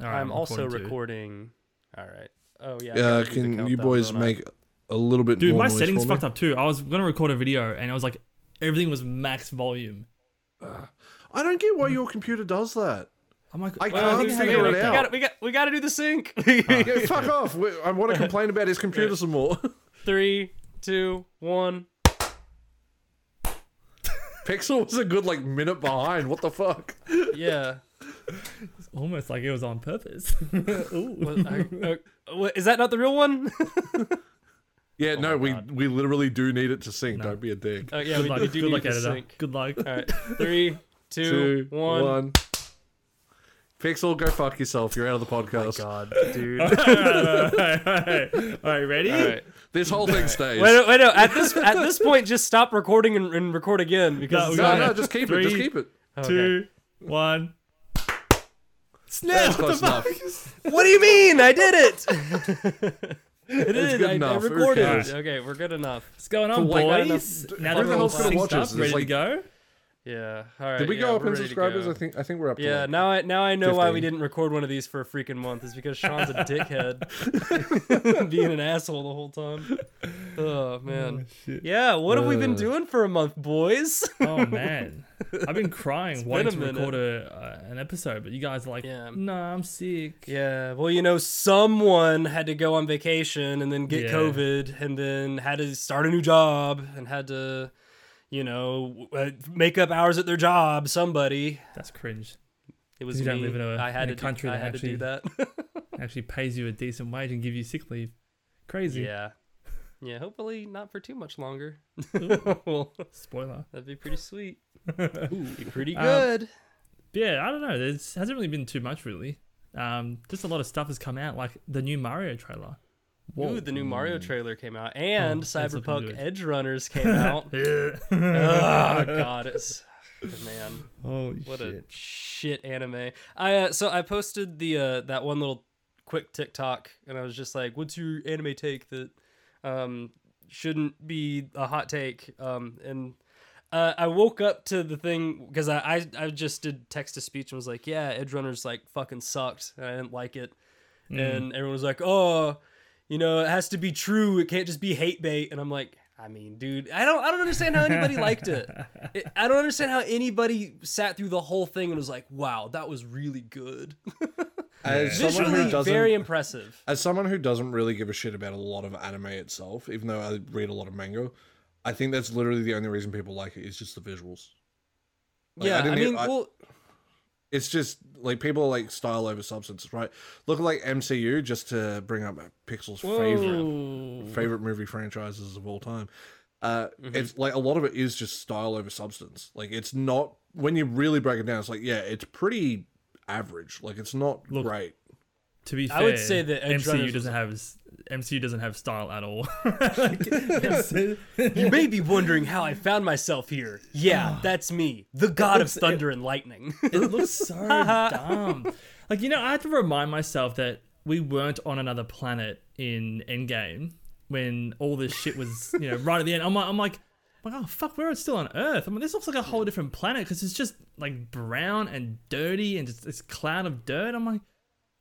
All right, I'm also recording too. recording. All right. Oh yeah. I Uh, gotta do the can you boys make a little bit Dude, more my noise settings for me? fucked up too. I was gonna record a video and I was like, everything was max volume. I don't get why your computer does that. I'm like, I Well, can't we- figure we, it we out. Gotta, we got we got to do the sync. Yeah, fuck off. We- I want to complain about his computer some more. Three, two, one. Pixel was a good like minute behind. What the fuck? Yeah. It's almost like it was on purpose. Ooh. What- I- uh, what- is that not the real one? Yeah, no, we we literally do need it to sync. No. Don't be a dick. Oh yeah, good we, luck, we do good need luck the editor. sync. Good luck. All right. Three, Two, two, one. one. Pixel, go fuck yourself. You're out of the podcast. God, dude. all right, all right, all right, ready? All right. This whole thing stays. Wait, no, wait, no. At this at this point, just stop recording and, and record again because No, it's no, not- no, just keep it. Just Three, keep it. Two, one. Snap! That's What the close enough. fuck? What do you mean? I did it. it is. good I, enough. I Who recorded. cares? Okay, we're good enough. What's going on, For like- boys? Now Who that the we're all hell's gonna synced watch up, us? It's ready to like- go. Yeah. All right. Did we yeah, go up in subscribers? I think I think we're up. To Yeah, like- now I now I know why we didn't record one of these for a freaking month. Is because Shaun's a dickhead, being an asshole the whole time. Oh man. Yeah, what have we been Uh. doing for a month, boys? Oh man, I've been crying been wanting a to record a, uh, an episode, but you guys are like, Yeah. "No, I'm sick." yeah. Well, you know, someone had to go on vacation and then get Yeah. COVID, and then had to start a new job and had to, you know, uh, make up hours at their job. Somebody. That's cringe. It was You don't live in a- I had in a to country do, I that had to do that. Actually, pays you a decent wage and give you sick leave. Crazy. yeah. Yeah. Hopefully not for too much longer. well, Spoiler. that'd be pretty sweet. Be pretty Um, good. Yeah, I don't know. There hasn't really been too much really. Um, just a lot of stuff has come out, like the new Mario trailer. Whoa. Ooh, the new Mario trailer came out, and Oh, Cyberpunk. Edgerunners came out. Oh god, it's man, Holy what a shit. shit anime. I uh, so I posted the uh, that one little quick TikTok, and I was just like, "What's your anime take that um shouldn't be a hot take?" Um, and uh, I woke up to the thing because I, I I just did text to speech and was like, "Yeah, Edgerunners like fucking sucked. and I didn't like it." Mm. and everyone was like, "Oh, you know, it has to be true. It can't just be hate bait." And I'm like, "I mean, dude, I don't, I don't understand how anybody liked it. it. I don't understand how anybody sat through the whole thing and was like, "Wow, that was really good." As someone Visually, who doesn't, very impressive. as someone who doesn't really give a shit about a lot of anime itself, even though I read a lot of manga, I think that's literally the only reason people like it is just the visuals. Like, yeah, I, didn't e- mean, well, it's just like people are like style over substance, right? Look at like MCU just to bring up Pixel's favorite favorite movie franchises of all time. Uh, Mm-hmm. It's like a lot of it is just style over substance. Like it's not when you really break it down. It's like yeah, it's pretty average. Like it's not Look, great. To be fair, I would say that MCU Runners doesn't have s- MCU doesn't have style at all. Like, you may be wondering how I found myself here. Yeah, that's me, the god of looks- thunder and lightning. it looks so dumb. Like you know, I had to remind myself that we weren't on another planet in Endgame when all this shit was, you know, right at the end. I'm like, I'm like, I'm like, oh fuck, we're still on Earth. I mean, this looks like a whole different planet because it's just like brown and dirty and just this cloud of dirt. I'm like,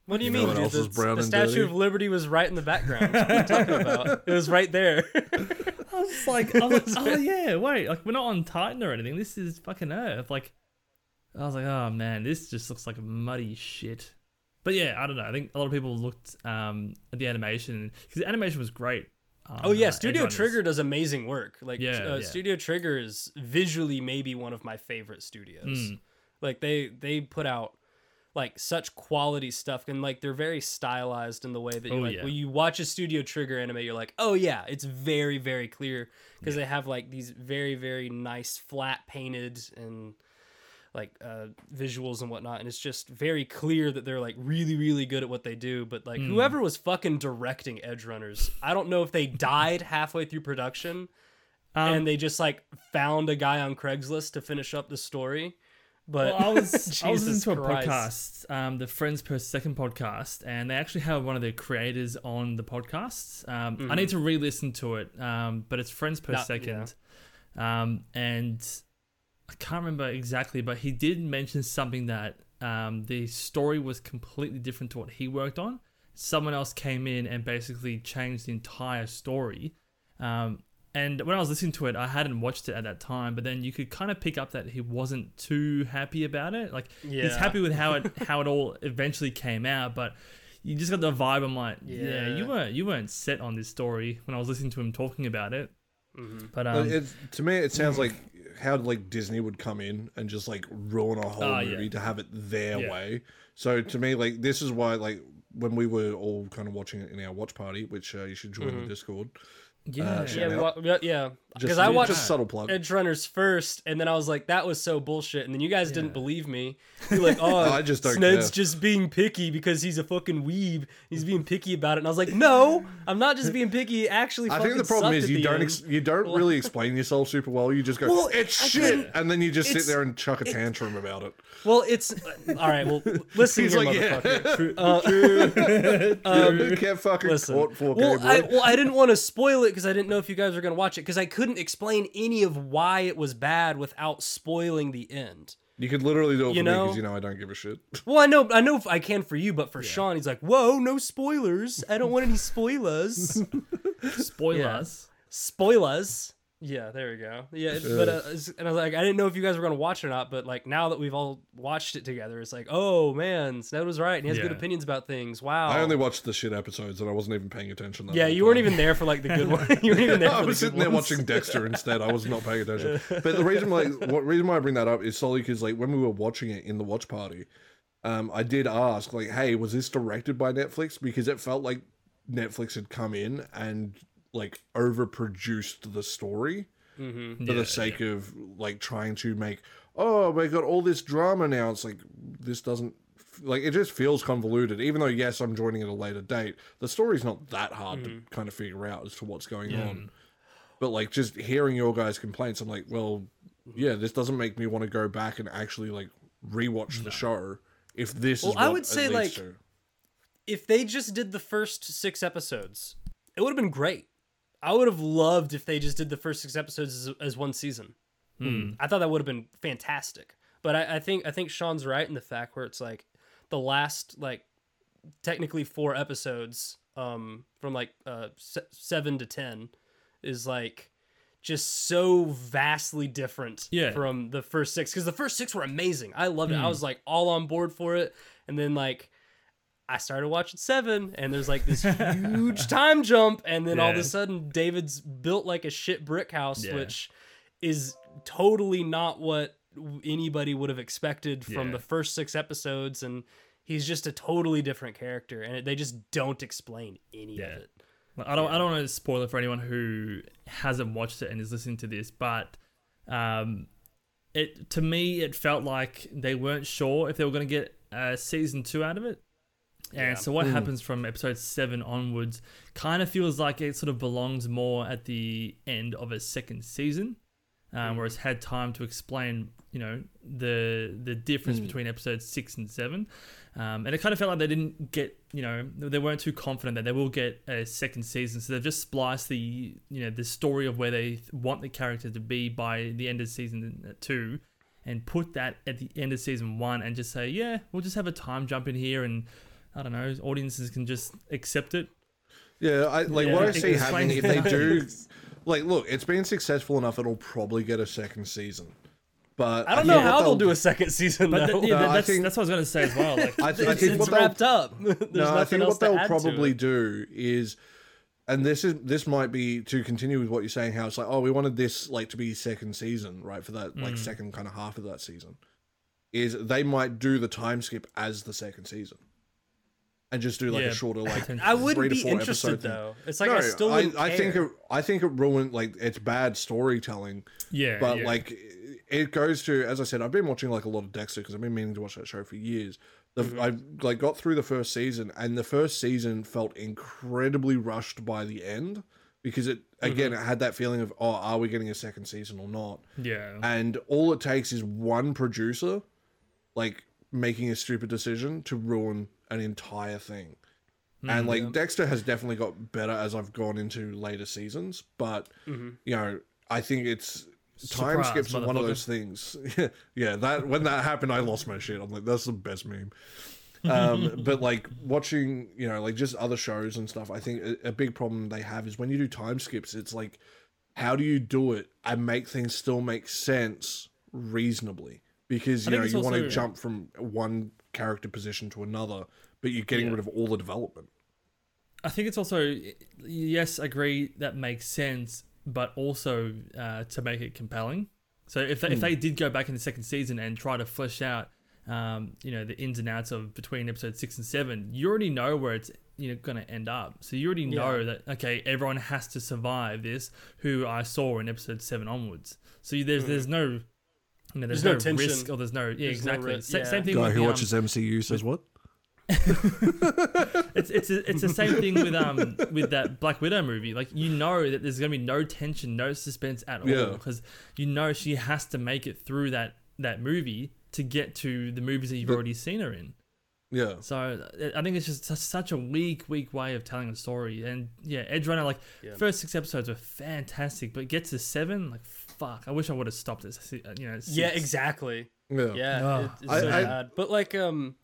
What do you, You mean, dude? The, brown the Statue dirty? of Liberty was right in the background. What are you talking about? It was right there. I was just like, I was like, oh yeah, wait, like we're not on Titan or anything. This is fucking Earth. Like, I was like, oh man, this just looks like muddy shit. But yeah, I don't know. I think a lot of people looked um, at the animation because the animation was great. on, Oh yeah, uh, Studio Trigger does amazing work. Like Yeah, uh, yeah. Studio Trigger is visually maybe one of my favorite studios. Mm. Like they they put out like such quality stuff and like they're very stylized in the way that you Oh, like yeah. when you watch a Studio Trigger anime you're like, "Oh yeah, it's very very clear" because they have like these very very nice flat painted and like uh visuals and whatnot and it's just very clear that they're like really really good at what they do but like whoever was fucking directing edgerunners i don't know if they died halfway through production Um, and they just like found a guy on craigslist to finish up the story but well, I was I was listening to a Christ. podcast, um, the Friends Per Second podcast, and they actually have one of their creators on the podcast. Um, I need to re-listen to it, um, but it's Friends Per Mm-hmm. Not- Second, um, and I can't remember exactly, but he did mention something that um, the story was completely different to what he worked on. Someone else came in and basically changed the entire story. Um, and when I was listening to it, I hadn't watched it at that time, but then you could kind of pick up that he wasn't too happy about it. Like he's happy with how it how it all eventually came out, but you just got the vibe. I'm like, yeah, Yeah. you weren't you weren't set on this story when I was listening to him talking about it. Mhm. But um, it's, to me, it sounds like how like Disney would come in and just like ruin a whole yeah. movie to have it their Yeah. way. So to me, like this is why like when we were all kind of watching it in our watch party, which uh, you should join the Discord. Yeah, uh, Yeah, Yeah. we yeah, yeah. Because I watched just subtle plug. Edgerunners first, and then I was like, "That was so bullshit." And then you guys didn't believe me. You're like, "Oh, I just don't Sned's care. just being picky because he's a fucking weeb. He's being picky about it." And I was like, "No, I'm not just being picky. Actually, I think the fucking problem is you don't ex- you don't really explain yourself super well. You just go, Well, "It's I shit," couldn't- and then you just sit there and chuck a tantrum about it. Well, it's all right. Well, listen He's here, like, yeah. motherfucker. you can't fucking Listen. talk 4K, well. I, well, I didn't want to spoil it because I didn't know if you guys were gonna watch it because I couldn't explain any of why it was bad without spoiling the end. you could literally do it for you me know- because you know I don't give a shit. Well, I know, I know, I can for you, but for Shaun, he's like, "Whoa, no spoilers! I don't want any spoilers." spoilers. spoilers. Yeah, there we go. Yeah, but uh, and I was like, I didn't know if you guys were gonna watch it or not, but like now that we've all watched it together, it's like, oh man, Sned was right, and he has good opinions about things. Wow. I only watched the shit episodes and I wasn't even paying attention. That yeah, you weren't even there for like the good one. you weren't even there I the was good sitting there ones. watching Dexter instead. I was not paying attention. But the reason, like, what reason why I bring that up is solely because, like, when we were watching it in the watch party, um, I did ask, like, hey, was this directed by Netflix? Because it felt like Netflix had come in and like overproduced the story Mm-hmm. for Yeah, the sake of like trying to make, oh, we got all this drama now. It's like this doesn't. Like it just feels convoluted, even though yes, I'm joining at a later date. The story's not that hard Mm-hmm. to kind of figure out as to what's going Yeah. on. But like just hearing your guys' complaints, I'm like, well, yeah, this doesn't make me want to go back and actually like rewatch the show. If this Well, is, I would say, like, to. if they just did the first six episodes, it would have been great. I would have loved if they just did the first six episodes as, as one season. I thought that would have been fantastic. But I, I think I think Shaun's right in the fact where it's like the last like technically four episodes um from like uh se- seven to ten is like just so vastly different Yeah. from the first six because the first six were amazing. I loved it. I was like all on board for it, and then like I started watching seven, and there's like this huge time jump, and then all of a sudden David's built like a shit brick house, Yeah. which is totally not what anybody would have expected from Yeah. the first six episodes, and he's just a totally different character, and they just don't explain any Yeah. of it. Like, I don't I don't want to spoil it for anyone who hasn't watched it and is listening to this, but um, it to me it felt like they weren't sure if they were going to get a season two out of it. And Yeah. so what happens from episode seven onwards kind of feels like it sort of belongs more at the end of a second season, um, where it's had time to explain, you know, the the difference between episodes six and seven. Um, and it kind of felt like they didn't get, you know, they weren't too confident that they will get a second season. So they've just spliced the, you know, the story of where they want the character to be by the end of season two, and put that at the end of season one, and just say, yeah, we'll just have a time jump in here, and I don't know, audiences can just accept it. Yeah, I like Yeah, what I it see happening if they do. Like, look, it's been successful enough; it'll probably get a second season. But I don't know think how they'll do a second season But though. th- yeah, No, that's, think- that's what I was going to say as well. Like, I, th- I it's think it's wrapped up. There's no, I nothing think else what they'll to add to probably do is, and this is this might be to continue with what you're saying. How it's like, oh, we wanted this like to be second season, right? For that Mm. like second kind of half of that season, is they might do the time skip as the second season, and just do like Yeah, a shorter like. I three wouldn't to be four interested episode though. It's like no, I still I, I think it, I think it ruined like it's bad storytelling yeah, but yeah. like it goes to as I said, I've been watching like a lot of Dexter because I've been meaning to watch that show for years. The, Mm-hmm. I like got through the first season, and the first season felt incredibly rushed by the end because it again Mm-hmm. it had that feeling of oh, are we getting a second season or not? yeah, And all it takes is one producer like making a stupid decision to ruin an entire thing. and like Dexter has definitely got better as I've gone into later seasons, but Mm-hmm. you know, I think it's time skips are one of those things. yeah, that when that happened, I lost my shit. I'm like, that's the best meme. um, but like watching, you know, like just other shows and stuff. I think a, a big problem they have is when you do time skips. It's like, how do you do it and make things still make sense reasonably? Because you know you want to jump from one character position to another, but you're getting Yeah. rid of all the development. I think it's also yes, agree that makes sense, but also uh, to make it compelling. So if they, if they did go back in the second season and try to flesh out, um, you know, the ins and outs of between episode six and seven, you already know where it's you know going to end up. So you already know that okay, everyone has to survive this. Who I saw in episode seven onwards. So there's there's no. You know, there's, There's no no, risk, or there's no yeah, There's exactly. ri- Sa- yeah. Same thing Guy with who the, um, watches MCU says what? it's it's a, it's the same thing with um with that Black Widow movie. Like you know that there's gonna be no tension, no suspense at all Yeah. because you know she has to make it through that that movie to get to the movies that you've But- already seen her in. Yeah. So I think it's just such a weak, weak way of telling a story. And yeah, Edgerunner, like Yeah. first six episodes were fantastic, but get to seven, like fuck, I wish I would have stopped at si- uh, you know. Yeah, six. exactly. Yeah. Yeah, Oh. it- it's I- so I- bad. But like, um,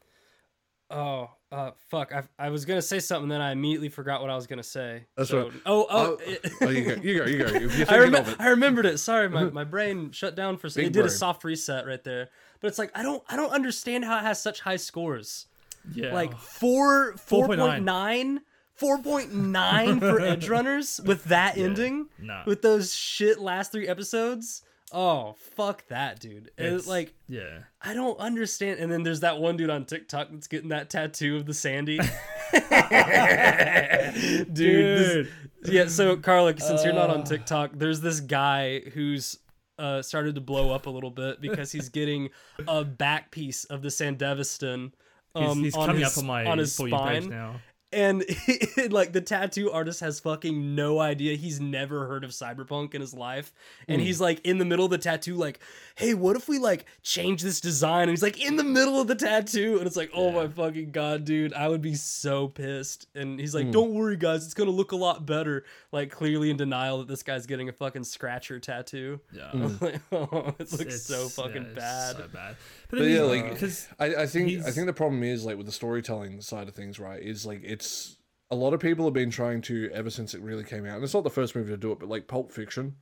oh, uh, fuck, I I was gonna say something, then I immediately forgot what I was gonna say. That's so, right. Oh, oh. Oh, oh, you go, you go, you go. You're I, thinking rem- it, I remembered it. Sorry, my, my brain shut down for a second. Big It did a soft reset right there. But it's like I don't I don't understand how it has such high scores. yeah. Like four four point 4.9. nine. 4.9 for Edgerunners with that ending, nah. with those shit last three episodes. Oh, fuck that, dude. It, It's- like, yeah. I don't understand. And then there's that one dude on TikTok that's getting that tattoo of the Sandy. dude, this- yeah. So Carla, since you're not on TikTok, there's this guy who's uh, started to blow up a little bit because he's getting a back piece of the Sandevistan. He's, Um, he's on coming his, up on my on his spine, now. And like the tattoo artist has fucking no idea. He's never heard of cyberpunk in his life, and hmm. he's like in the middle of the tattoo, like, "Hey, what if we like change this design?" And he's like in the middle of the tattoo, and it's like, "Oh my fucking god, dude, I would be so pissed." And he's like, hmm. "Don't worry, guys, it's gonna look a lot better." Like clearly in denial that this guy's getting a fucking scratcher tattoo. Yeah. I'm hmm. like, oh, it looks It's- so fucking yeah, bad. So bad. But, But yeah, like uh, because I, I think I think the problem is like with the storytelling side of things, right? Is like it's a lot of people have been trying to ever since it really came out, and it's not the first movie to do it, but like Pulp Fiction,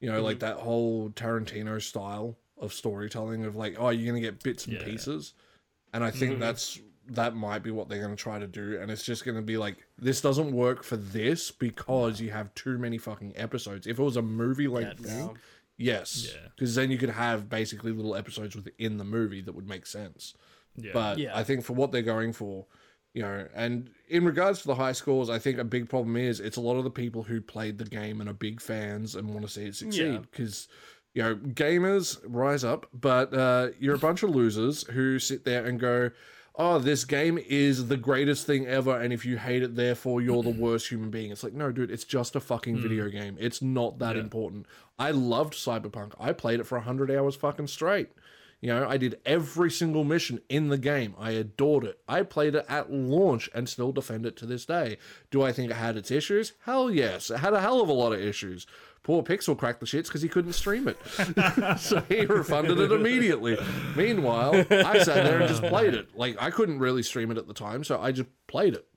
you know, like Mm-hmm. that whole Tarantino style of storytelling of like, oh, you're gonna get bits and Yeah. pieces, and I think Mhm. that's that might be what they're gonna try to do, and it's just gonna be like this doesn't work for this because you have too many fucking episodes. If it was a movie like length thing, no. yes, Yeah. because then you could have basically little episodes within the movie that would make sense. yeah. But Yeah. I think for what they're going for, you know, and in regards to the high scores, I think a big problem is it's a lot of the people who played the game and are big fans and want to see it succeed. Because, you know, gamers rise up, but uh, you're a bunch of losers who sit there and go, oh, this game is the greatest thing ever, and if you hate it, therefore you're the worst human being. It's like, no, dude, it's just a fucking video game. It's not that Yeah. important. I loved Cyberpunk. I played it for 100 hours fucking straight. You know, I did every single mission in the game. I adored it. I played it at launch and still defend it to this day. Do I think it had its issues? Hell yes. It had a hell of a lot of issues. Poor Pixel cracked the shits because he couldn't stream it. so he refunded it immediately. Meanwhile, I sat there and just played it. Like, I couldn't really stream it at the time, so I just played it.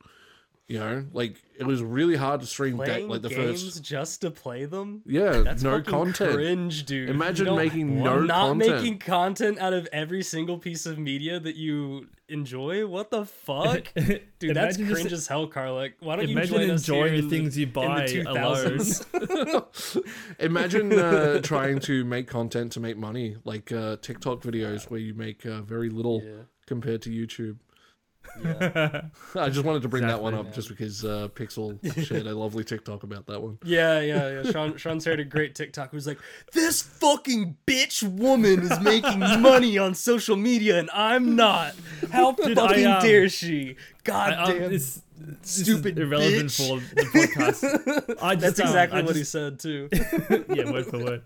You know, like, it was really hard to stream da- like the games first. just to play them. Yeah, That's no fucking content. Cringe, dude. Imagine don't- making no not content. making content out of every single piece of media that you enjoy. What the fuck, dude? that's Imagine just- cringe as hell, Karlec. Why don't you Imagine join us enjoying the in things you in buy the alone. 2000s? Imagine uh, trying to make content to make money, like uh, TikTok videos where you make uh, very little Yeah. compared to YouTube. Yeah. I just wanted to bring that one Exactly, up just because uh, Pixel shared a lovely TikTok about that one. Yeah, yeah, yeah. Shaun Shaun shared a great TikTok. Who's like, this fucking bitch woman is making money on social media and I'm not. How Dude, I, fucking um, dare she? God I, um, damn. it's, this is stupid irrelevant bitch. for the podcast. I just, That's um, exactly I what he said too. yeah, word for word.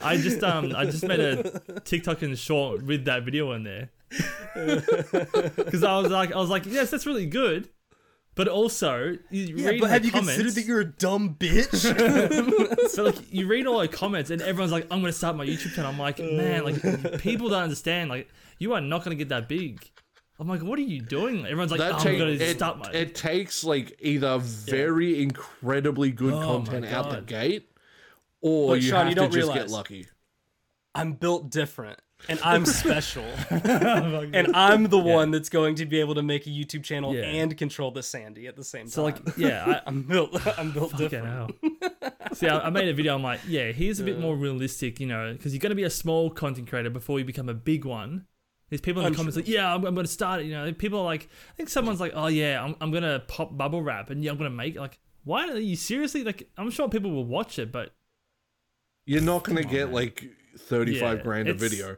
I just um I just made a TikTok in short with that video in there. Because I was like I was like yes that's really good, But also, you Yeah, read but have you comments, considered that you're a dumb bitch? So like you read all the comments and everyone's like, "I'm gonna start my YouTube channel." I'm like, man, like people don't understand. Like you are not gonna get that big. I'm like, what are you doing? Everyone's like, that oh, I'm take, gonna it, start my. it takes like either very incredibly good Oh content out the gate, or But you Shaun, have you to don't just realize- get lucky. I'm built different. And I'm special. and I'm the one that's going to be able to make a YouTube channel Yeah. and control the Sandy at the same time. so like, yeah, I, I'm built I'm built Fucking different. hell. See, I, I made a video. I'm like, yeah, here's a bit more realistic, you know, because you're going to be a small content creator before you become a big one. There's people in the I'm comments like, yeah, I'm, I'm going to start it. You know, people are like, I think someone's like, oh yeah, I'm, I'm going to pop bubble wrap and yeah, I'm going to make it. Like, why are you seriously? Like, I'm sure people will watch it, but You're not gonna get like thirty five Yeah, grand a video.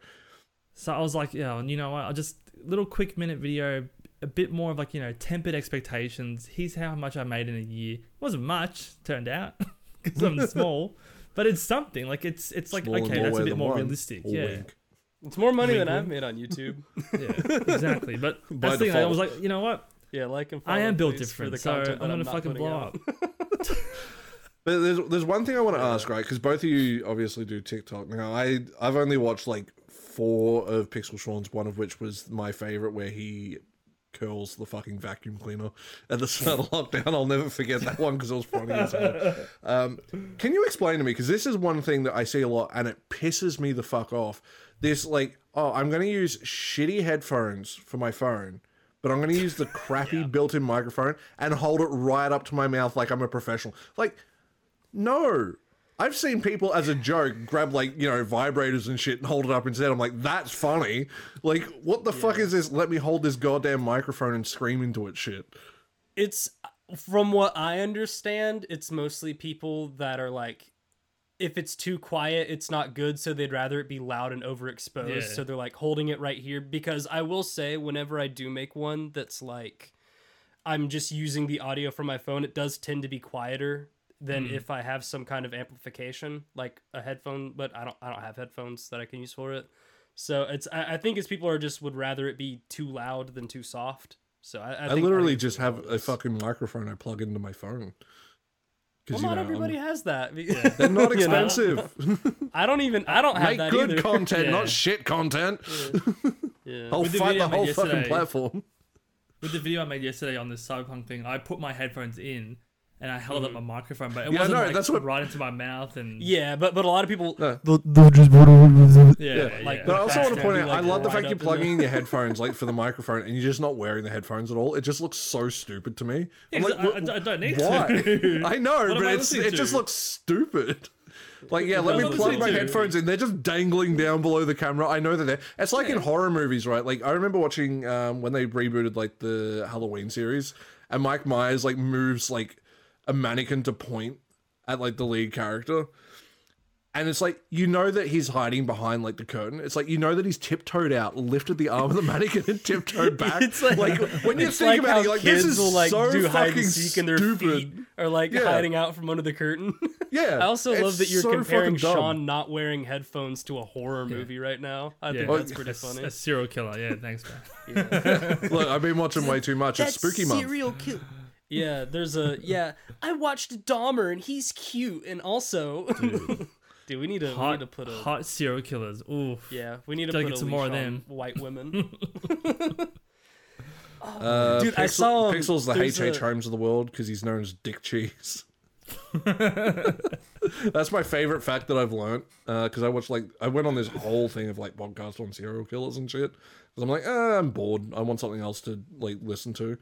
so I was like, yeah, you know what? I'll just little quick minute video, a bit more of like you know tempered expectations. Here's how much I made in a year. It wasn't much, turned out, because I'm small, but it's something. Like it's it's like Smaller okay, that's a bit more one. realistic. Yeah, Wink. It's more money than Wink, I've made on YouTube. yeah, exactly. But By that's the thing. I was like, you know what? yeah, like and I am built please, for different, the so I'm gonna not fucking putting blow out. up. But there's there's one thing I want to ask, right? Because both of you obviously do TikTok. Now I I've only watched like four of Pixel Shaun's, one of which was my favorite, where he curls the fucking vacuum cleaner at the start of lockdown. I'll never forget that one because it was funny as hell. Um, can you explain to me? Because this is one thing that I see a lot, and it pisses me the fuck off. This like, oh, I'm going to use shitty headphones for my phone. But I'm going to use the crappy built-in microphone and hold it right up to my mouth like I'm a professional. Like, no. I've seen people as a joke grab like, you know, vibrators and shit and hold it up instead. I'm like, that's funny. Like, what the fuck is this? Let me hold this goddamn microphone and scream into it shit. It's from what I understand, it's mostly people that are like if it's too quiet, it's not good, so they'd rather it be loud and overexposed. Yeah. So they're like holding it right here because I will say whenever I do make one that's like I'm just using the audio from my phone, it does tend to be quieter than mm-hmm. if I have some kind of amplification, like a headphone, but I don't I don't have headphones that I can use for it. So it's I, I think it's people are just would rather it be too loud than too soft. So I, I, I, literally think just have a fucking microphone I plug into my phone. Well, not know, everybody I'm- has that. they're not You know? expensive. I don't even. I don't have Make that good either. content, Yeah. not shit content. yeah. I'll With the fight video the I made whole fucking yesterday- platform. With the video I made yesterday on the cyberpunk thing, I put my headphones in and I held up my microphone, but it Yeah, wasn't no, like that's what- right into my mouth and Yeah, but but a lot of people. No. yeah, Yeah, like- But I also want to point out, like, I love the fact you're plugging in your headphones like for the microphone, and you're just not wearing the headphones at all. It just looks so stupid to me. I'm like, I, I, I don't need why? to. I know, but I it's listening it just looks stupid. Like, yeah, let me plug my to? headphones in. They're just dangling down below the camera. I know that they're. It's like in horror movies, right? Like I remember watching um, when they rebooted like the Halloween series, and Mike Myers like moves like a mannequin to point at like the lead character. And it's like you know that he's hiding behind like the curtain. It's like you know that he's tiptoed out, lifted the arm of the mannequin, and tiptoed back. It's like- when you think like about it, you're like kids this is will like so do hide fucking and seek and their stupid. feet are like Yeah. hiding out from under the curtain. Yeah, I also love that you're so comparing. Shaun not wearing headphones to a horror movie right now. I think Yeah. that's pretty a, funny. a serial killer. Yeah, thanks, man. Look, I've been watching way too much. It's spooky month. kill. Yeah, there's a yeah. I watched Dahmer and he's cute, and also, dude, we need to we need to put a hot serial killers. Oof. yeah, we need to Gotta put get a some more leash of them. white women. Uh, Dude, I saw, um, Pixel's the H.H. a- Holmes of the world because he's known as Dick Cheese. That's my favorite fact that I've learned because I watched like I went on this whole thing of like podcast on serial killers and shit because I'm like ah, I'm bored I want something else to like listen to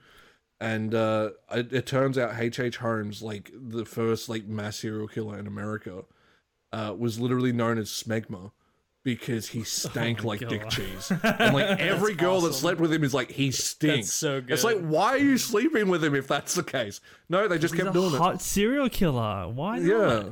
and uh, it, it turns out H.H. Holmes like the first like mass serial killer in America uh, was literally known as Smegma because he stank my like dick cheese and like every girl that slept with him is like he stinks so good. it's like why are you sleeping with him if that's the case no they just He's kept a doing it hot serial killer. Why not? yeah.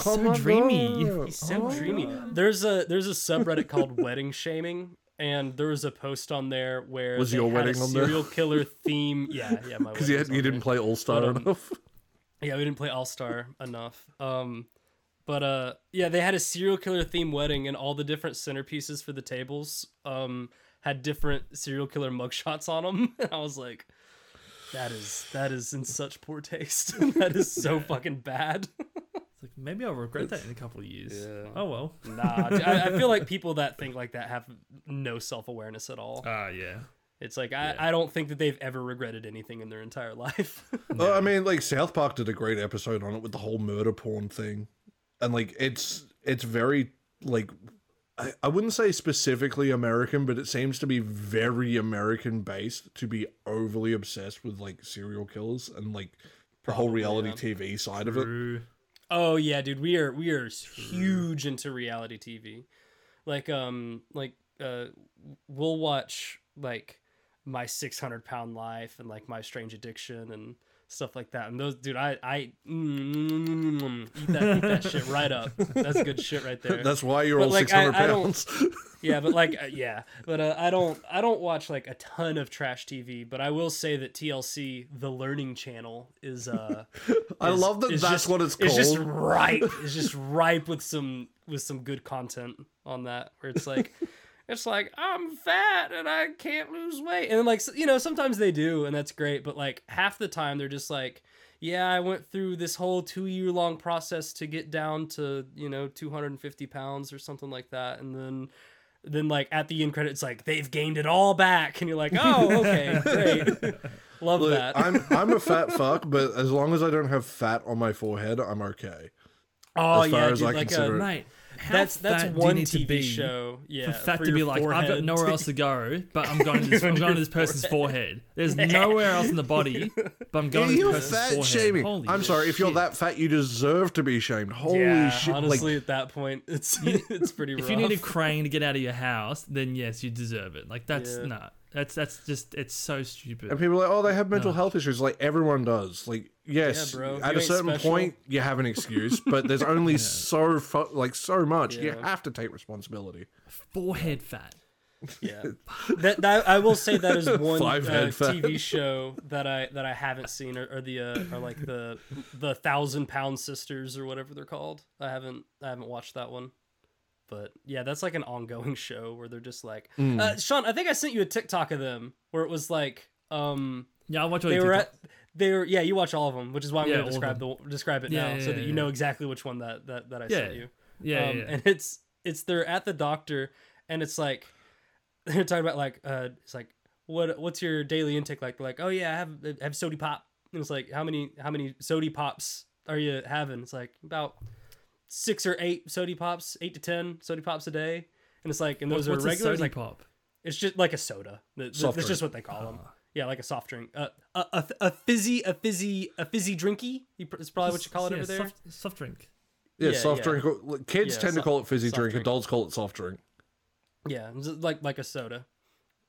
so dreamy. God. He's so dreamy. There's a there's a subreddit called Wedding Shaming, and there was a post on there where Was your had a wedding on there? serial killer theme. Yeah, yeah, my Because you, wedding you didn't play All Star um, enough. Yeah, we didn't play All Star enough. Um, but uh, yeah, they had a serial killer theme wedding, and all the different centerpieces for the tables um had different serial killer mugshots on them. And I was like, That is that is in such poor taste. that is so fucking bad. It's like maybe I'll regret that in a couple of years. Yeah. Oh well. Nah, I, I feel like people that think like that have no self awareness at all. Ah, yeah. It's like I, I don't think that they've ever regretted anything in their entire life. Well, I mean, like South Park did a great episode on it with the whole murder porn thing, and like it's it's very like I, I wouldn't say specifically American, but it seems to be very American based to be overly obsessed with like serial killers and like the whole reality yeah. TV side of it. Oh yeah, dude, we are we are huge into reality TV. Like um like uh we'll watch like my 600 pound life and like my strange addiction and stuff like that. And those dude, I I mm, that eat that shit right up. That's good shit right there. That's why you're But, all like, six hundred I- I pounds. yeah, but like uh, yeah, but uh, I don't I don't watch like a ton of trash TV, but I will say that TLC, the Learning Channel, is uh I love that. that's just- what it's called. It's just ripe. It's just ripe with some with some good content on that. Where it's like, it's like I'm fat and I can't lose weight, and like you know sometimes they do, and that's great. But like half the time they're just like, yeah, I went through this whole two year long process to get down to you know 250 pounds or something like that, and then. Then like at the end credit, it's like they've gained it all back, and you're like, oh, okay, great, love Look, that. I'm I'm a fat fuck, but as long as I don't have fat on my forehead, I'm okay. oh as far yeah, as dude, I like consider a, it. Mate, how that's that's fat do you one to TV be show. Yeah, For fat for to be your like, I've got nowhere else to go, but I'm going to this, I'm Going to going to your this person's forehead. There's nowhere else in the body, but I'm going to you're this person's fat forehead. shaming. Holy I'm sorry. If you're that fat, you deserve to be shamed. Holy yeah, shit! honestly, like, at that point, it's it's pretty rough. if you need a crane to get out of your house, then yes, you deserve it. Like that's Yeah. nah. That's that's just it's so stupid. and people are like, oh, they have mental health issues. Like everyone does. Like, yes, Yeah, at You a certain special. point, you have an excuse, but there's only so fu- like so much. You have to take responsibility. Forehead fat. yeah, that, that I will say that is one uh, Five head fat. TV show that I that I haven't seen, or, or the uh, or like the the Thousand Pound Sisters or whatever they're called. I haven't I haven't watched that one. But yeah, that's like an ongoing show where they're just like, Mm. uh, Shaun. I think I sent you a TikTok of them where it was like, um, Yeah, I watch all they were TikToks. at they were yeah you watch all of them which is why i'm Yeah, gonna describe the describe it Yeah, now yeah, so that yeah, you know exactly which one that that, that i sent you Yeah, um, yeah, yeah. and it's it's they're at the doctor and it's like they're talking about like uh it's like what what's your daily intake like like oh yeah i have I have sody pop and it's like how many how many sody pops are you having it's like about six or eight sody pops eight to ten sody pops a day and it's like and those What's are a regulars like pop? it's just like a soda. Th- th- Soft That's just what they call them. Yeah, like a soft drink. Uh, a, a, a fizzy, a fizzy, a fizzy drinky. You It's probably what you call it Yeah, over there. Soft, soft drink. Yeah, Yeah, soft yeah. drink. Kids Yeah, tend to call it fizzy drink. drink. Adults call it soft drink. Yeah, like like a soda,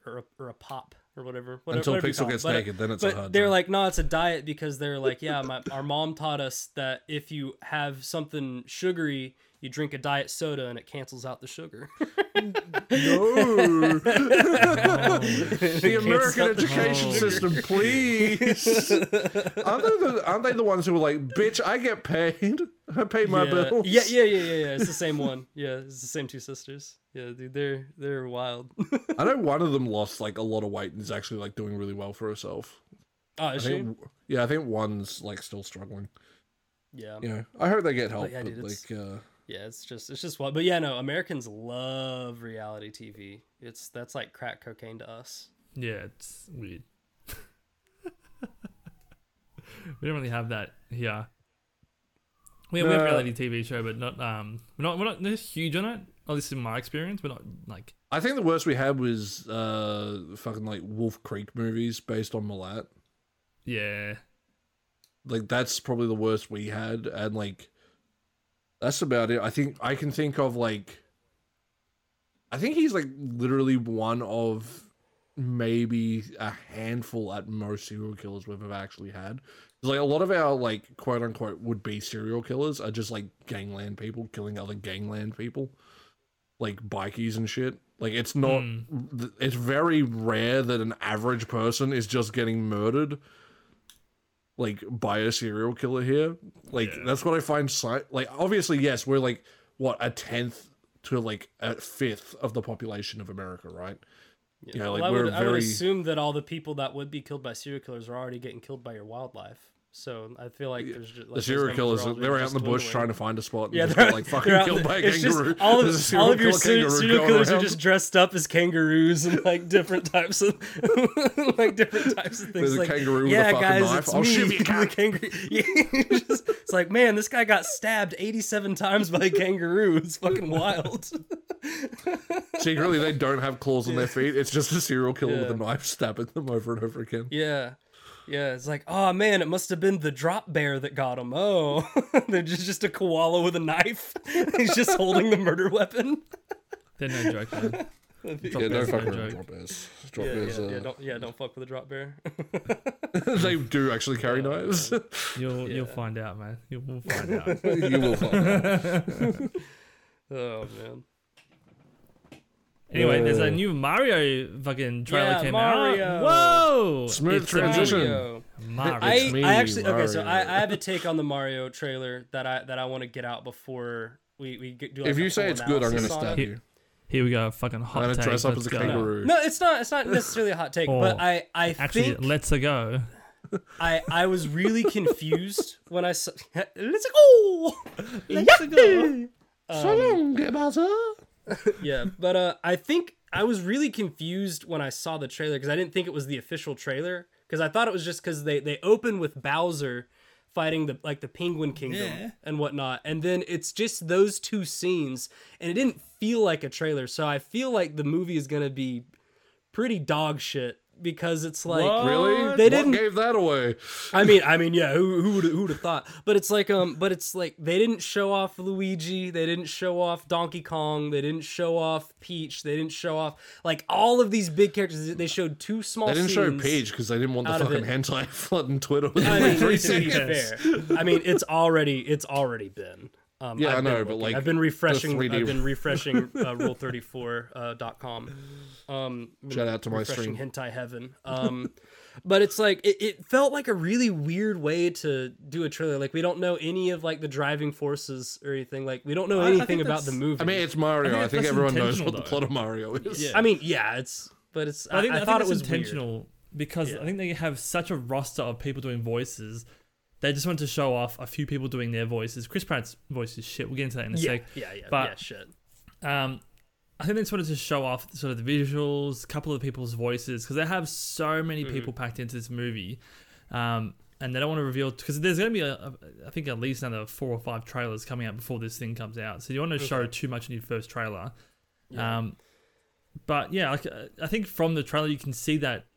or a, or a pop or whatever. whatever Until whatever Pixel gets But- naked, then it's a But they're drink. like, no, it's a diet because they're like, yeah, my, our mom taught us that if you have something sugary, you drink a diet soda and it cancels out the sugar. No, the American cancels out the education sugar. system, please. aren't, they the, aren't they the ones who are like, bitch, I get paid. I pay my yeah. bills. Yeah, yeah, yeah, yeah, yeah. It's the same one. Yeah, it's the same two sisters. Yeah, dude, they're they're wild. I know one of them lost like a lot of weight and is actually like doing really well for herself. oh, I is she? yeah, I think one's like still struggling. Yeah. You know, I hope they get help. yeah, But, dude, it's- like, uh, Yeah, it's just it's just wild. But yeah, no, Americans love reality TV. It's that's like crack cocaine to us. Yeah, it's weird. we don't really have that here. We have, we have a reality TV show, but not um, we're not we're not they're huge on it. At least in my experience, we're not like I think the worst we had was uh fucking like Wolf Creek movies based on Milat. yeah, Like that's probably the worst we had, and like that's about it. I think I can think of like I think he's like literally one of maybe a handful at most serial killers we've ever actually had. Like a lot of our like quote unquote would be serial killers are just like gangland people killing other gangland people, like bikies and shit. Like it's not. Hmm. th- It's very rare that an average person is just getting murdered like by a serial killer here. Like Yeah. that's what I find si- like obviously yes, we're like what a tenth to like a fifth of the population of America, right? Yeah, Well, like I we're would, I would assume that all the people that would be killed by serial killers are already getting killed by your wildlife. So I feel like there's just, like, the serial killers. They were out in the bush dwindling. trying to find a spot. And Yeah, they're like they're fucking out killed by a it's just all of, a serial all of your kangaroo serial killers are just dressed up as kangaroos and like different types of like different types of things. There's a like, kangaroo with a fucking guys, knife. It's oh, I'll me, shoot you, the kangaroo. Yeah, it's, just- it's like, man, this guy got stabbed 87 times by a kangaroo. It's fucking wild. Secretly, they don't have claws on their feet. It's just a serial killer with a knife stabbing them over and over again. Yeah. Yeah, it's like, oh man, it must have been the drop bear that got him. Oh, they're just, just a koala with a knife. He's just holding the murder weapon. They're no joke, man. Yeah, Drop don't fuck with drop bears. Drop Yeah, bears. yeah, uh, yeah, don't, yeah, don't fuck with a drop bear. they do actually carry knives. You'll Yeah. you'll find out, man. You will find out. you will find out. oh man. Anyway, there's Uh, a new Mario fucking trailer Yeah, came Mario. out. Whoa! Smooth It's transition. Mario. Mario. I, It's me, I actually okay, so I, I have a take on the Mario trailer that I that I want to get out before we we get- do. Like If you say it's good, I'm going to analysis on stab it. you. Here we go. Fucking hot I'm going to take. dress up Let's as a go. kangaroo. No, it's not. It's not necessarily a hot take, but Oh, I I Actually, think let's go. I I was really confused when I saw. Let's go. Let's go. so long, Bowser. yeah, but uh, I think I was really confused when I saw the trailer because I didn't think it was the official trailer because I thought it was just because they they open with Bowser fighting the like the Penguin Kingdom Yeah. and whatnot, and then it's just those two scenes, and it didn't feel like a trailer. So I feel like the movie is gonna be pretty dog shit because it's like What? Really? They what didn't- gave that away? I mean, I mean, yeah. Who who would who'd have thought? But it's like um, but it's like they didn't show off Luigi. They didn't show off Donkey Kong. They didn't show off Peach. They didn't show off like all of these big characters. They showed two small. They didn't show. Peach because they didn't want the out of fucking it. hentai flooding Twitter with I every mean, three to be fair, I mean, it's already it's already been. Um, Yeah, I've I been know, but, like, I've been refreshing. 3D I've been refreshing uh, rule34 uh, dot com. Um, Shout out to my refreshing stream. hentai heaven. Um, but it's like it, it felt like a really weird way to do a trailer. Like we don't know any of like the driving forces or anything. Like we don't know I- I anything think about the movie. I mean, it's Mario. I I think think, everyone knows intentional, what the plot of Mario is. Yeah. I mean, yeah, it's but it's. I, I think I I, thought think it was it's weird. intentional because Yeah. I think they have such a roster of people doing voices. They just want to show off a few people doing their voices. Chris Pratt's voice is shit. We'll get into that in a Yeah, sec. yeah, yeah, But- yeah. Shit. Um, I think they just wanted to show off sort of the visuals, a couple of people's voices, because they have so many Mm-hmm. people packed into this movie, um, and they don't want to reveal because there's going to be a, a, I think at least another four or five trailers coming out before this thing comes out. So you want to show too much in your first trailer. Yeah. Um, but yeah, like uh, I think from the trailer you can see that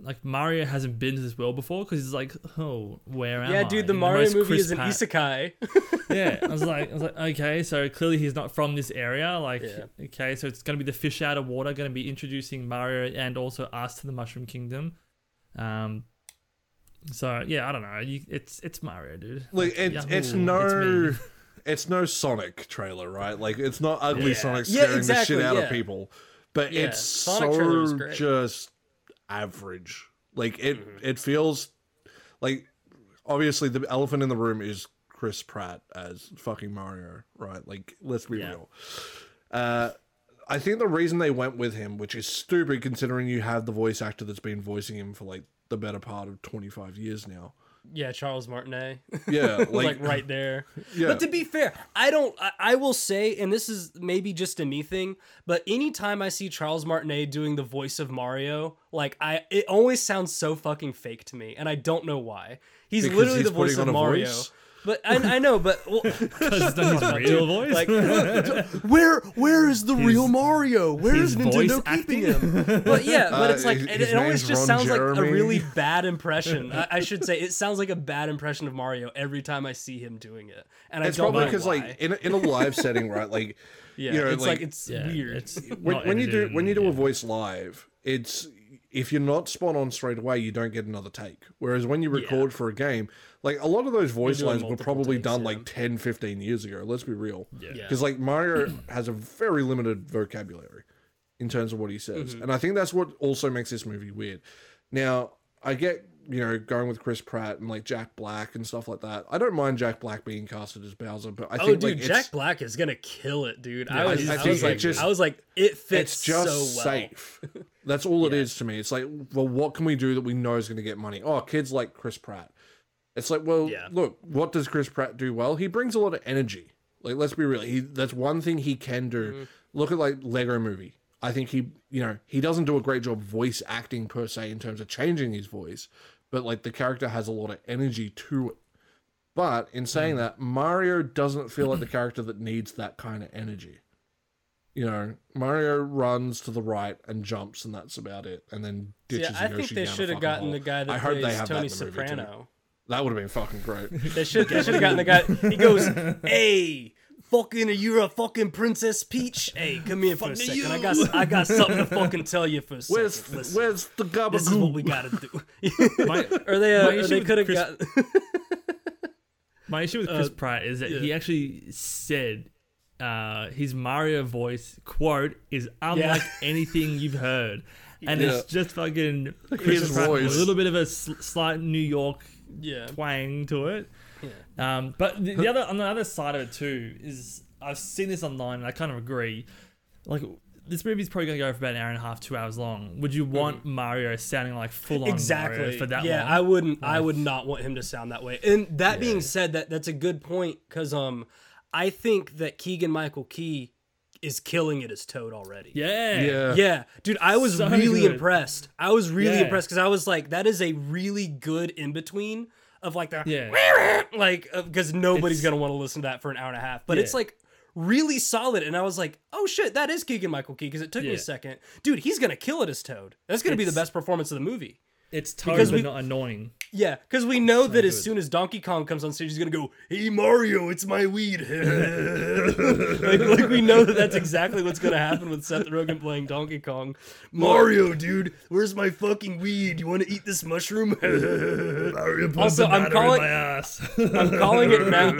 like Mario hasn't been to this world before because he's like, oh, where am I? yeah, dude, the In Mario most movie is an isekai. yeah, I was like, I was like, okay, so clearly he's not from this area. Like, Yeah. okay, so it's gonna be the fish out of water, gonna be introducing Mario and also us to the Mushroom Kingdom. Um, so yeah, I don't know. You, it's it's Mario, dude. Like it's Yahoo, it's me. no it's no Sonic trailer, right? Like it's not ugly Yeah. Sonic Yeah, scaring exactly, the shit out yeah. of people. But Yeah, it's Sonic so just average. Like it Mm-hmm. it feels like obviously the elephant in the room is Chris Pratt as fucking Mario, right? Like let's be Yeah. real. Uh I think the reason they went with him, which is stupid considering you have the voice actor that's been voicing him for like the better part of 25 years now. Yeah, Charles Martinet. Yeah, like, like, right there. Yeah. But to be fair, I don't. I, I will say, and this is maybe just a me thing, but anytime I see Charles Martinet doing the voice of Mario, like I, it always sounds so fucking fake to me, and I don't know why. He's Because literally he's the voice of Mario. voice? But I, I know, but well, Because it's not his real voice. like where where is the real Mario? Where his is Nintendo voice keeping him? But yeah, but Uh, it's like his- it, his it always name's just Ron sounds like a really bad impression. I, I should say it sounds like a bad impression of Mario every time I see him doing it, and it's I don't probably know because why. like in a, in a live setting, right? Like yeah, you know, it's like, like, it's yeah, weird. It's when, not when you do edited when you do a voice live, it's if you're not spot on straight away, you don't get another take. Whereas when you record for a game, like a lot of those voice lines were probably takes, done yeah. like 10, 15 years ago. Let's be real. Yeah. Yeah. Because like Mario has a very limited vocabulary in terms of what he says, Mm-hmm. and I think that's what also makes this movie weird. Now I get you know going with Chris Pratt and like Jack Black and stuff like that. I don't mind Jack Black being casted as Bowser, but I Oh, think dude, like Jack Black is gonna kill it, dude. Yeah, I was, I I, think was like, just- I was like, it fits it's just so well. safe. That's all it Yeah. is to me. It's like, well, what can we do that we know is going to get money? Oh, kids like Chris Pratt. It's like, well, Yeah. look, what does Chris Pratt do well? He brings a lot of energy. Like, let's be real. He that's one thing he can do. Mm-hmm. Look at like Lego Movie. I think he, you know, he doesn't do a great job voice acting per se in terms of changing his voice, but like the character has a lot of energy to it. But in Mm. saying that, Mario doesn't feel like the character that needs that kind of energy. You know, Mario runs to the right and jumps, and that's about it. And then ditches Yeah, I think they should have gotten hole. the guy that I plays Tony in the movie, too. Soprano. That would have been fucking great. They should they should have gotten the guy. He goes, "Hey, fucking, you're a fucking Princess Peach. Hey, come here for a second. I got I got something to fucking tell you for a second. Where's Listen, where's the gabagool? this is what we gotta do." My, or they uh, or issue they with could have Chris- got. my issue with Chris Uh, Pratt is that yeah. he actually said uh, his Mario voice quote is unlike anything you've heard, and Yeah. it's just fucking His Chris Pratt voice. a little bit of a sl- slight New York yeah. twang to it. Yeah. Um, but the, the other on the other side of it too is I've seen this online and I kind of agree. Like this movie's probably going to go for about an hour and a half, two hours long. Would you want Mario sounding like full on exactly Mario for that yeah long? i wouldn't i would not want him to sound that way and that being said that that's a good point because um i think that keegan michael key is killing it as toad already yeah, yeah. yeah dude i was So really good. impressed i was really Yeah. impressed because i was like that is a really good in between of like the Yeah. like because nobody's gonna want to listen to that for an hour and a half but it's like really solid and i was like oh shit that is keegan michael key because it took me a second dude he's gonna kill it as toad that's gonna be the best performance of the movie It's Toad, Because but we- not annoying. Yeah, because we know that as soon as Donkey Kong comes on stage, he's gonna go, "Hey Mario, it's my weed." like, like we know that that's exactly what's gonna happen with Seth Rogen playing Donkey Kong. Mario, dude, where's my fucking weed? You want to eat this mushroom? also, I'm calling, my ass. I'm calling it now.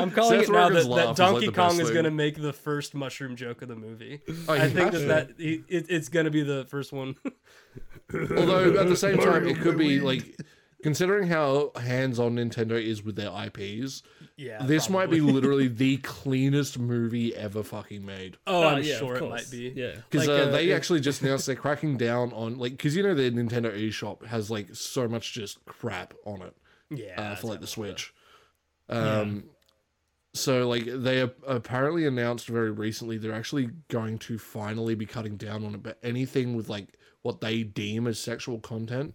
I'm calling Seth it now Rogen's that, laugh that is, like, Donkey Kong is gonna make the first mushroom joke of the movie. Oh, I think that that it, it, it's gonna be the first one. Although at the same time, it could be like, considering how hands-on Nintendo is with their IPs, yeah, this might be literally the cleanest movie ever fucking made. Oh, Oh, I'm yeah, sure it might be. Yeah. Because Like, uh, uh, they it- actually just announced they're cracking down on like because you know the Nintendo eShop has like so much just crap on it Yeah, uh, that's for like the Switch. Um, so like they apparently announced very recently they're actually going to finally be cutting down on it, but anything with like what they deem as sexual content.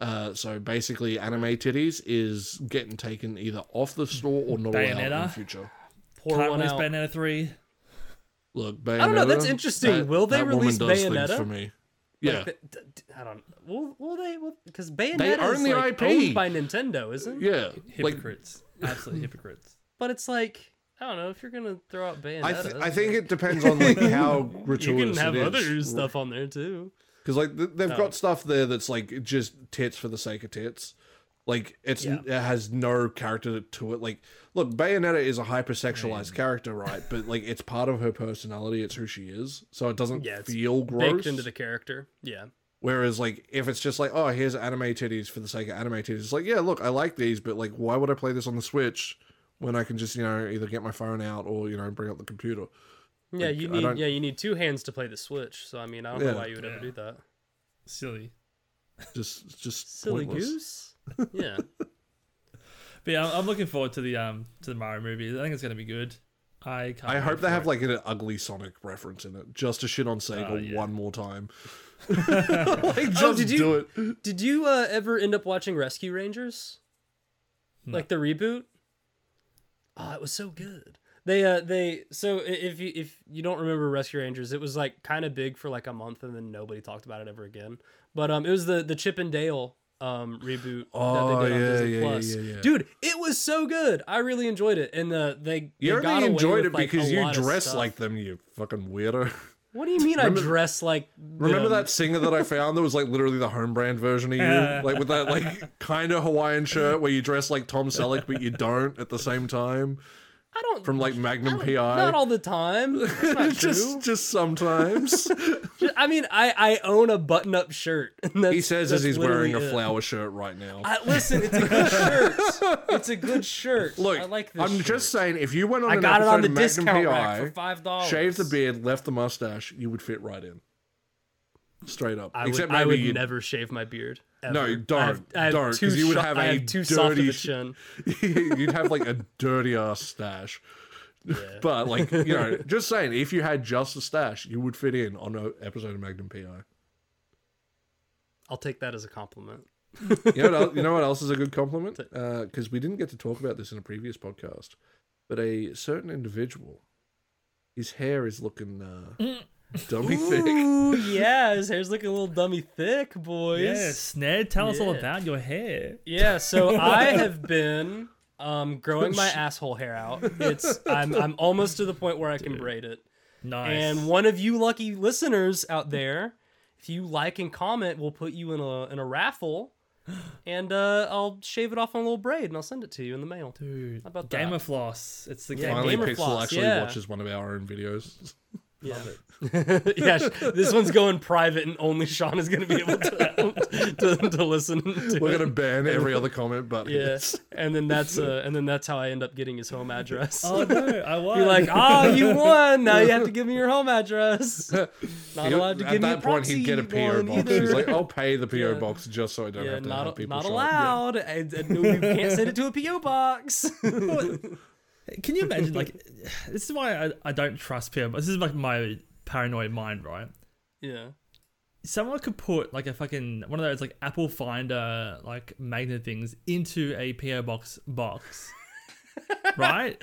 Uh, so basically, anime titties is getting taken either off the store or not allowed in the future. Pour Can't one release out. Bayonetta 3. Look, Bayonetta. don't know, that's interesting. that- Will they that woman release does things Bayonetta? for me? Yeah, Like, I don't. Will, will they? Because Bayonetta They own is the like IP. owned by Nintendo, isn't? it? yeah. Like Hypocrites. Absolute hypocrites. But it's like I don't know if you're gonna throw out Bayonetta. I, th- I think it depends on like how you gratuitous can have it other is. stuff on there too. Because like they've Oh. got stuff there that's like just tits for the sake of tits. Like it's Yeah. it has no character to it. Like look, Bayonetta is a hypersexualized character, right? But like it's part of her personality. It's who she is, so it doesn't Yeah, feel gross. Baked into the character. Yeah. Whereas like if it's just like oh here's anime titties for the sake of anime titties, it's like yeah look I like these, but like why would I play this on the Switch when I can just you know either get my phone out or you know bring up the computer. Yeah, Like, you need yeah you need two hands to play the Switch. So I mean I don't Yeah. know why you would ever do that. Silly. Just just Silly pointless. goose. Yeah. But yeah, I'm I'm looking forward to the um to the Mario movie. I think it's gonna be good. I can't I hope they have it. like an ugly Sonic reference in it, just to shit on Sega Oh, yeah. one more time. like, just did you- do it. Did you uh, ever end up watching Rescue Rangers? Like the reboot? Oh, it was so good. They uh they so if you if you don't remember Rescue Rangers, it was like kind of big for like a month and then nobody talked about it ever again. But um it was the the Chip and Dale um reboot Oh, that they did on yeah, Disney yeah, Plus. yeah, yeah. Dude, it was so good. I really enjoyed it. And the they You they got only away enjoyed with, it like, because you dress like them, you fucking weirdo. What do you mean Remember- I dress like Remember them? that singer that I found that was like literally the home brand version of you? like with that like kind of Hawaiian shirt where you dress like Tom Selleck but you don't at the same time? I don't from like Magnum PI. Not all the time. Just just sometimes. I mean, I I own a button-up shirt. and that's- he says as he's wearing a it. flower shirt right now. I, listen, it's a good shirt. It's a good shirt. Look, I like this. I'm shirt. just saying, if you went on I an got it on the Magnum discount PI, rack for five dollars. shaved the beard, left the mustache, you would fit right in. Straight up. I would, Except I would you'd- never shave my beard. No, ever. don't, I have, I have don't, too 'cause you would sho- have I a have too soft of dirty a sh- chin. you'd have like a dirty ass stash. But like you know, just saying, if you had just a stash, you would fit in on an episode of Magnum PI. I'll take that as a compliment. You know, what you know what else is a good compliment? Because we didn't get to talk about this in a previous podcast, but a certain individual, his hair is looking uh, dummy thick. Yeah, his hair's looking a little dummy thick, boys. Yes, Ned, tell us all about your hair. Yeah, so I have been um, growing my asshole hair out. It's I'm I'm almost to the point where I can braid it. Nice. And one of you lucky listeners out there, if you like and comment, we'll put you in a in a raffle, and uh, I'll shave it off on a little braid and I'll send it to you in the mail. Dude, How about Gamer that? Floss. It's the Yeah, game. Finally, Gamer Pixel Floss, actually yeah. watches one of our own videos. Yeah. yeah, this one's going private, and only Shaun is going to be able to, to, to listen. To We're gonna ban every other comment, but Yeah, and then that's uh, and then that's how I end up getting his home address. Oh no, I won. You're like, oh, you won. Now you have to give me your home address. Not He- allowed to at give me a that point he'd get a PO box. either. He's like, "I'll pay the PO Yeah. box just so I don't yeah, have to have not people not show up." allowed. I, I, no, you can't send it to a PO box. Can you imagine? Like, this is why I, I don't trust PO. This is like my paranoid mind, right? yeah. Someone could put like a fucking one of those like Apple Finder like magnet things into a PO box box, right?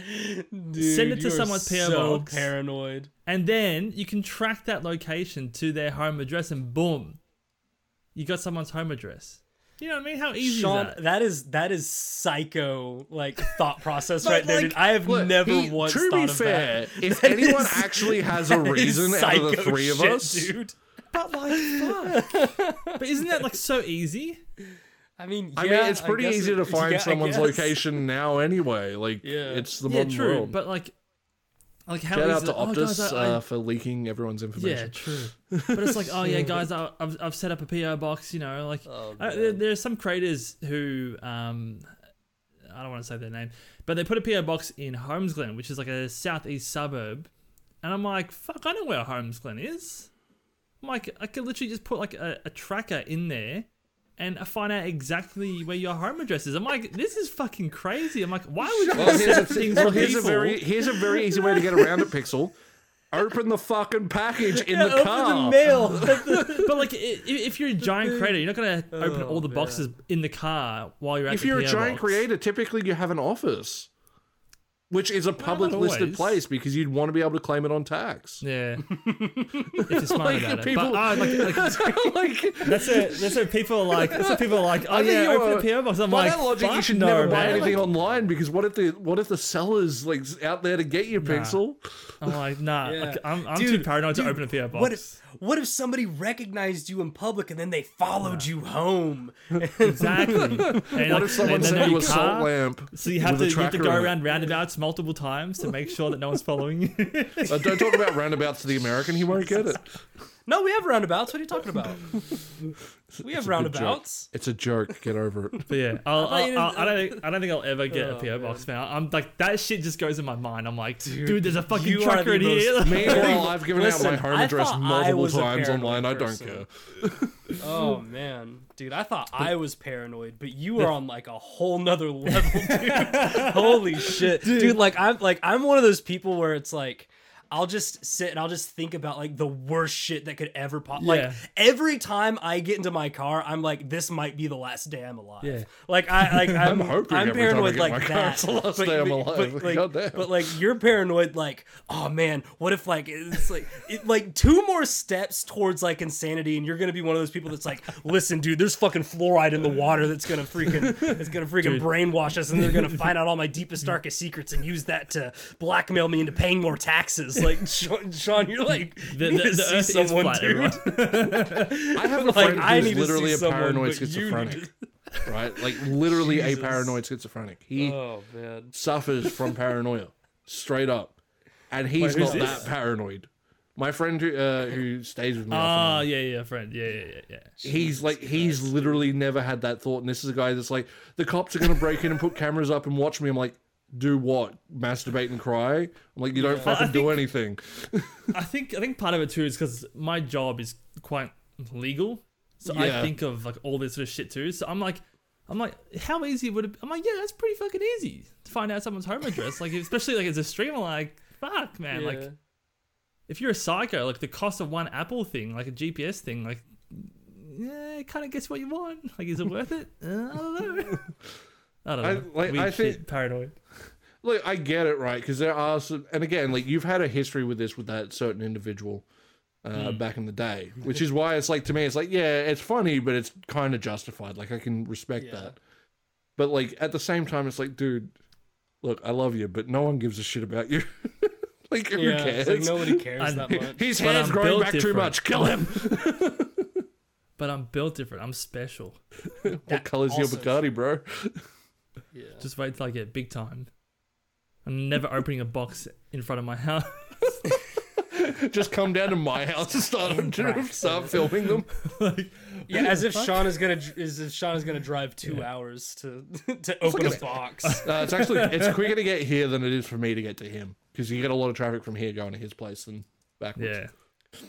Dude, Send it to someone's PO so box. Paranoid. And then you can track that location to their home address, and boom, you got someone's home address. You know what I mean? How easy Shaun, is that? that is that is psycho like thought process But, right there. dude. I have Look, never he- once to thought be of fair, that. if That anyone is- actually has a reason out of the psycho three of us, dude. But like, fuck. but isn't that like so easy? I mean, I yeah, mean, it's pretty easy it- to find yeah, someone's location now anyway. Like, Yeah. it's the Yeah, modern true. world. But like, like how Shout out it? to oh, Optus guys, I- I- uh, for leaking everyone's information. yeah, true. But it's like, oh yeah, guys, I, I've I've set up a PO box. You know, like Oh, uh, there, there's some creators who um. I don't want to say their name, but they put a PO box in Holmesglen, which is like a southeast suburb, and I'm like, fuck, I know where Holmesglen is. I'm like, I could literally just put like a, a tracker in there, and find out exactly where your home address is. I'm like, this is fucking crazy. I'm like, why would you Well, here's, a, things well, for here's a very here's a very easy way to get around it, Pixel. Open the fucking package in the open car. the mail. But like, i- i- if you're a giant creator, you're not gonna open Oh, all the man. boxes in the car while you're at if the you're a giant box. creator, typically you have an office, which is a public not listed always. place because you'd want to be able to claim it on tax. Yeah, if you're smart Like, about it. people- But, oh, like, like, like, that's it. That's what people are like. That's what people are like. Oh I think yeah, you open are- a PO box. I'm by like, that logic, you should no, never buy man. anything Like, online because what if the what if the seller's like out there to get you, Pixel? I'm like, nah. Yeah. like, I'm, I'm too Dude, paranoid to open a PO box. What if what if somebody recognized you in public and then they followed you home? exactly? And, What like, if someone and sent you your a salt lamp? So you have to you have to go around roundabouts multiple times to make sure that no one's following you. Uh, don't talk about roundabouts to the American; he won't get it. No, we have roundabouts. What are you talking about? We have It's roundabouts. It's a joke. Get over it. But yeah, I'll, thought you I'll, I'll, I don't think I don't think I'll ever get a Oh, PO box now. I'm like that shit just goes in my mind. I'm like, dude, Dude, there's a fucking you are tracker the in here. most- Meanwhile, I've given Listen, out my home I address thought I multiple was a times paranoid online. I don't person. care. Oh man, dude, I thought I was paranoid, but you are on like a whole nother level, dude. Holy shit, dude. Like I'm like I'm one of those people where it's like. I'll just sit and I'll just think about like the worst shit that could ever pop. Yeah. Like every time I get into my car, I'm like, this might be the last day I'm alive. Yeah. Like I like I'm, I'm hoping I'm every time I paranoid like car, that. last but, day I'm alive. But, like, Goddamn. but like you're paranoid like, oh man, what if like it's like it, like two more steps towards like insanity and you're gonna be one of those people that's like, listen, dude, there's fucking fluoride in the water that's gonna freaking it's gonna freaking brainwash us and they're gonna find out all my deepest darkest secrets and use that to blackmail me into paying more taxes. Like Shaun, Shaun you're like The, need the, to the see Earth is someone, flat, dude. I have a Like, friend I who's need to literally see a someone, paranoid but you need schizophrenic. Right? Like literally a paranoid schizophrenic. He Oh man. suffers from paranoia. straight up, and he's Wait, not this? that paranoid. My friend who uh, who stays with me, Ah, often, yeah, yeah, friend. Yeah, yeah, yeah, yeah. he's like he's literally never had that thought, and this is a guy that's like the cops are gonna break in and put cameras up and watch me. I'm like. Do what? Masturbate and cry? I'm like, you don't Yeah. fucking I do anything. I think I think part of it too is because my job is quite legal, so Yeah. I think of like all this sort of shit too. So I'm like, I'm like, how easy would it? I'm like, yeah, that's pretty fucking easy to find out someone's home address. Like, especially like as a streamer, like, fuck, man, yeah. like if you're a psycho, like the cost of one Apple thing, like a GPS thing, like, yeah, kind of guess what you want. Like, is it worth it? Uh, I don't know. I don't know. I- like, Weird I think- shit, paranoid. Look, I get it, right? Because there are some, and again, like you've had a history with this with that certain individual uh, Hmm. back in the day, which is why it's like to me, it's like, yeah, it's funny, but it's kind of justified. Like I can respect Yeah. that, but like at the same time, it's like, dude, look, I love you, but no one gives a shit about you. like who yeah, cares? it's like nobody cares I- that much. His But hair's I'm growing built back too different. much. Kill him. But I'm built different. I'm special. what color's your also- Bacardi, bro? Yeah. Just wait till I get big time. I'm never opening a box in front of my house. Just come down to my house and start cracks. start filming them. like, Yeah, as if Shaun is gonna as if Shaun is gonna drive two hours to to open a box. Uh, it's actually it's quicker to get here than it is for me to get to him because you get a lot of traffic from here going to his place than backwards. yeah.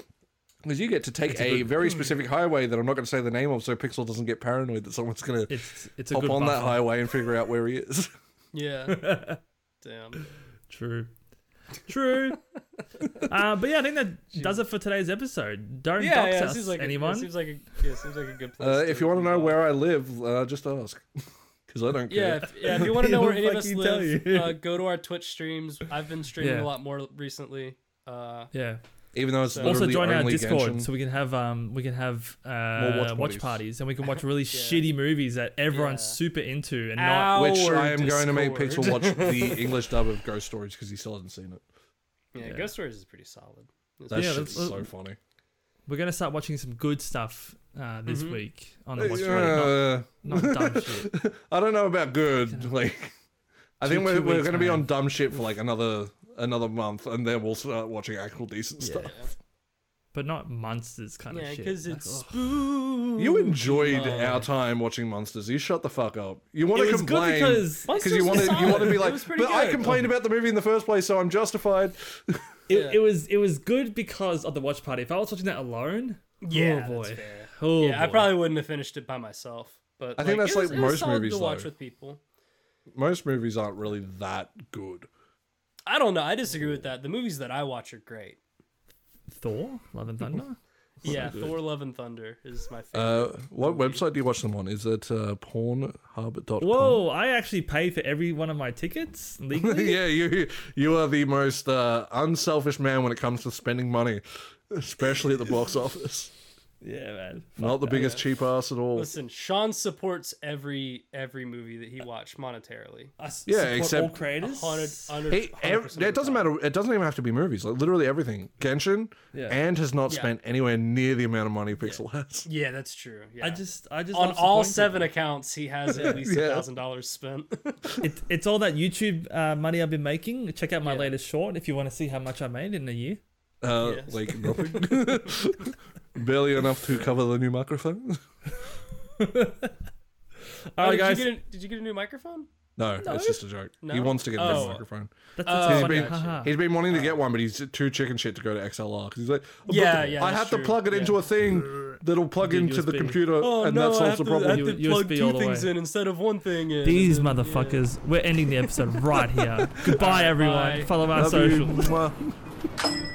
Because you get to take a, very specific highway that I'm not going to say the name of, so Pixel doesn't get paranoid that someone's going to It's it's a hop good on that highway and figure out where he is. Yeah. Damn. True. True. uh, but yeah, I think that does it for today's episode. Don't Yeah, dox yeah. Us, seems like anyone. A, seems like a yeah, seems like a good place. Uh, if you want to know where I live, uh, just ask. Because I don't Yeah, care. if, yeah. If you want to know where any of us live, uh, go to our Twitch streams. I've been streaming Yeah. a lot more recently. Uh, yeah. Even though it's So- Also join our Discord Genshin. so we can have um we can have uh watch watch, parties. parties. and we can watch really shitty movies that everyone's Yeah. super into and not Ow. Which I am going to make Discord. Pixel watch the English dub of Ghost Stories because he still hasn't seen it. yeah, Yeah. Ghost Stories is pretty solid. That Yeah, shit's let's- so funny. we're gonna start watching some good stuff uh this Mhm. week on the watch party. Uh, Not, not dumb shit. I don't know about good. Like, I Two- think we're, we're going to be on dumb shit for like another another month, and then we'll start watching actual decent Yeah. stuff. But not monsters kind Yeah, of shit. Yeah, because it's oh. ugh. spooky. You enjoyed night. our time watching monsters. You shut the fuck up. You want it to was good complain because because you want to you want to be like, but I complained about the movie in the first place, so I'm justified. it, Yeah. it was it was good because of the watch party. If I was watching that alone, oh Yeah, oh boy, that's fair. oh yeah, I probably wouldn't have finished it by myself. But I think that's it was- like it was most solid movies, to watch though. with people. Most movies aren't really that good. I don't know. I disagree with that. The movies that I watch are great. Thor, Love and Thunder. yeah, good. Thor: Love and Thunder is my favorite. Uh, what movie. website do you watch them on? Is it uh, pornhub.com? Whoa! I actually pay for every one of my tickets legally. yeah, you you are the most uh, unselfish man when it comes to spending money, especially at the box office. Yeah, man. Not the biggest cheap ass at all. Listen, Shaun supports every every movie that he watched monetarily. I s- Yeah, except- all creators. A hundred, hundred, Hey, ev- 100% it doesn't matter. It doesn't even have to be movies. Like literally everything. Genshin Yeah. and has not Yeah. spent anywhere near the amount of money Pixel has. Yeah, that's true. Yeah. I just, I just on all supporting seven accounts, he has at least a Yeah. thousand dollars spent. It, it's all that YouTube uh, money I've been making. Check out my Yeah. latest short if you want to see how much I made in a year. Uh, Yes. Like nothing. Barely enough to cover the new microphone. All Oh, right, did guys. You get a, did you get a new microphone? No, No? it's just a joke. He wants to get a new Oh. microphone. That's, Oh, that's He's funny. been- haha. He's been wanting to get one, but he's too chicken shit to go to XLR because he's like, "Oh, Yeah, the- yeah, I that's have to plug it Yeah. into a thing that'll plug Big into the computer, Oh and no, that I solves have the to, problem. I have to U- plug two things in instead of one thing in. These then- motherfuckers. We're ending the episode right here. Goodbye, everyone. bye. Follow our Love socials. Mwah.